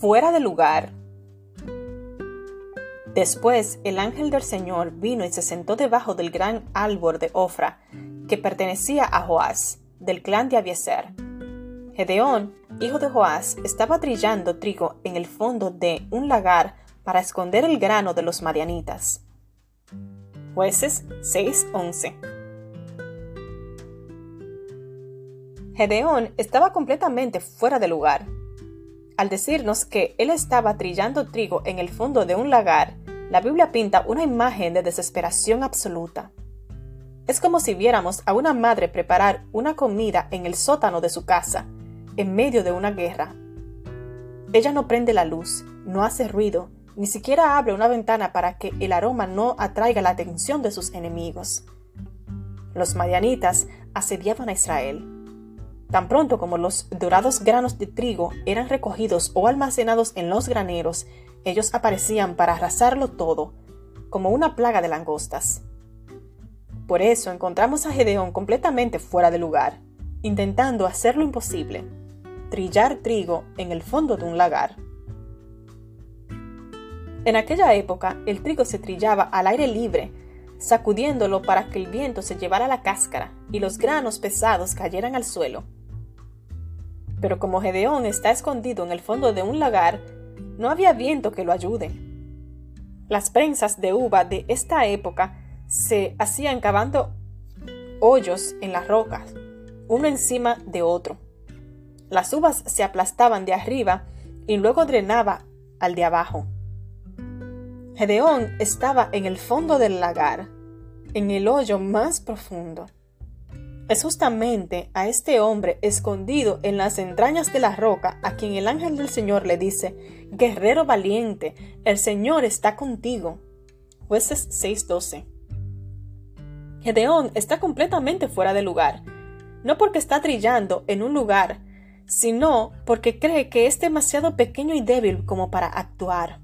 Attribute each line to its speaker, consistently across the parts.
Speaker 1: fuera de lugar. Después el ángel del Señor vino y se sentó debajo del gran árbol de Ofra, que pertenecía a Joás, del clan de Abieser. Gedeón, hijo de Joás, estaba trillando trigo en el fondo de un lagar para esconder el grano de los madianitas. Jueces 6:11 Gedeón estaba completamente fuera de lugar. Al decirnos que él estaba trillando trigo en el fondo de un lagar, la Biblia pinta una imagen de desesperación absoluta. Es como si viéramos a una madre preparar una comida en el sótano de su casa, en medio de una guerra. Ella no prende la luz, no hace ruido, ni siquiera abre una ventana para que el aroma no atraiga la atención de sus enemigos. Los madianitas asediaban a Israel. Tan pronto como los dorados granos de trigo eran recogidos o almacenados en los graneros, ellos aparecían para arrasarlo todo, como una plaga de langostas. Por eso encontramos a Gedeón completamente fuera de lugar, intentando hacer lo imposible, trillar trigo en el fondo de un lagar. En aquella época el trigo se trillaba al aire libre, sacudiéndolo para que el viento se llevara la cáscara y los granos pesados cayeran al suelo. Pero como Gedeón está escondido en el fondo de un lagar, no había viento que lo ayude. Las prensas de uva de esta época se hacían cavando hoyos en las rocas, uno encima de otro. Las uvas se aplastaban de arriba y luego drenaba al de abajo. Gedeón estaba en el fondo del lagar, en el hoyo más profundo. Es justamente a este hombre escondido en las entrañas de la roca a quien el ángel del Señor le dice, Guerrero valiente, el Señor está contigo. Jueces 6:12. Gedeón está completamente fuera de lugar, no porque está trillando en un lugar, sino porque cree que es demasiado pequeño y débil como para actuar.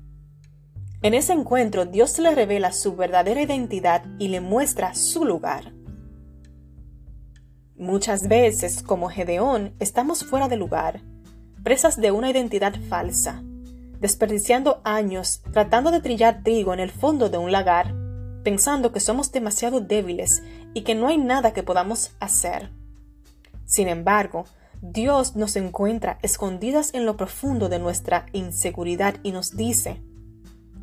Speaker 1: En ese encuentro Dios le revela su verdadera identidad y le muestra su lugar. Muchas veces, como Gedeón, estamos fuera de lugar, presas de una identidad falsa, desperdiciando años tratando de trillar trigo en el fondo de un lagar, pensando que somos demasiado débiles y que no hay nada que podamos hacer. Sin embargo, Dios nos encuentra escondidas en lo profundo de nuestra inseguridad y nos dice,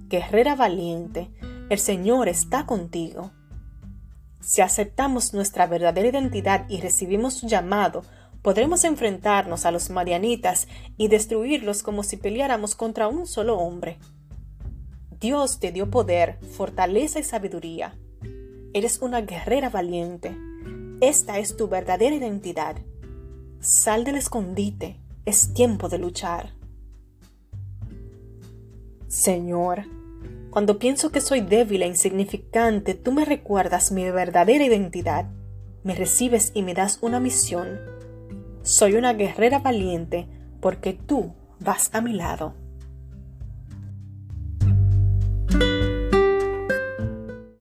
Speaker 1: Guerrera valiente, el Señor está contigo. Si aceptamos nuestra verdadera identidad y recibimos su llamado, podremos enfrentarnos a los marianitas y destruirlos como si peleáramos contra un solo hombre. Dios te dio poder, fortaleza y sabiduría. Eres una guerrera valiente. Esta es tu verdadera identidad. Sal del escondite. Es tiempo de luchar. Señor, cuando pienso que soy débil e insignificante, tú me recuerdas mi verdadera identidad, me recibes y me das una misión. Soy una guerrera valiente porque tú vas a mi lado.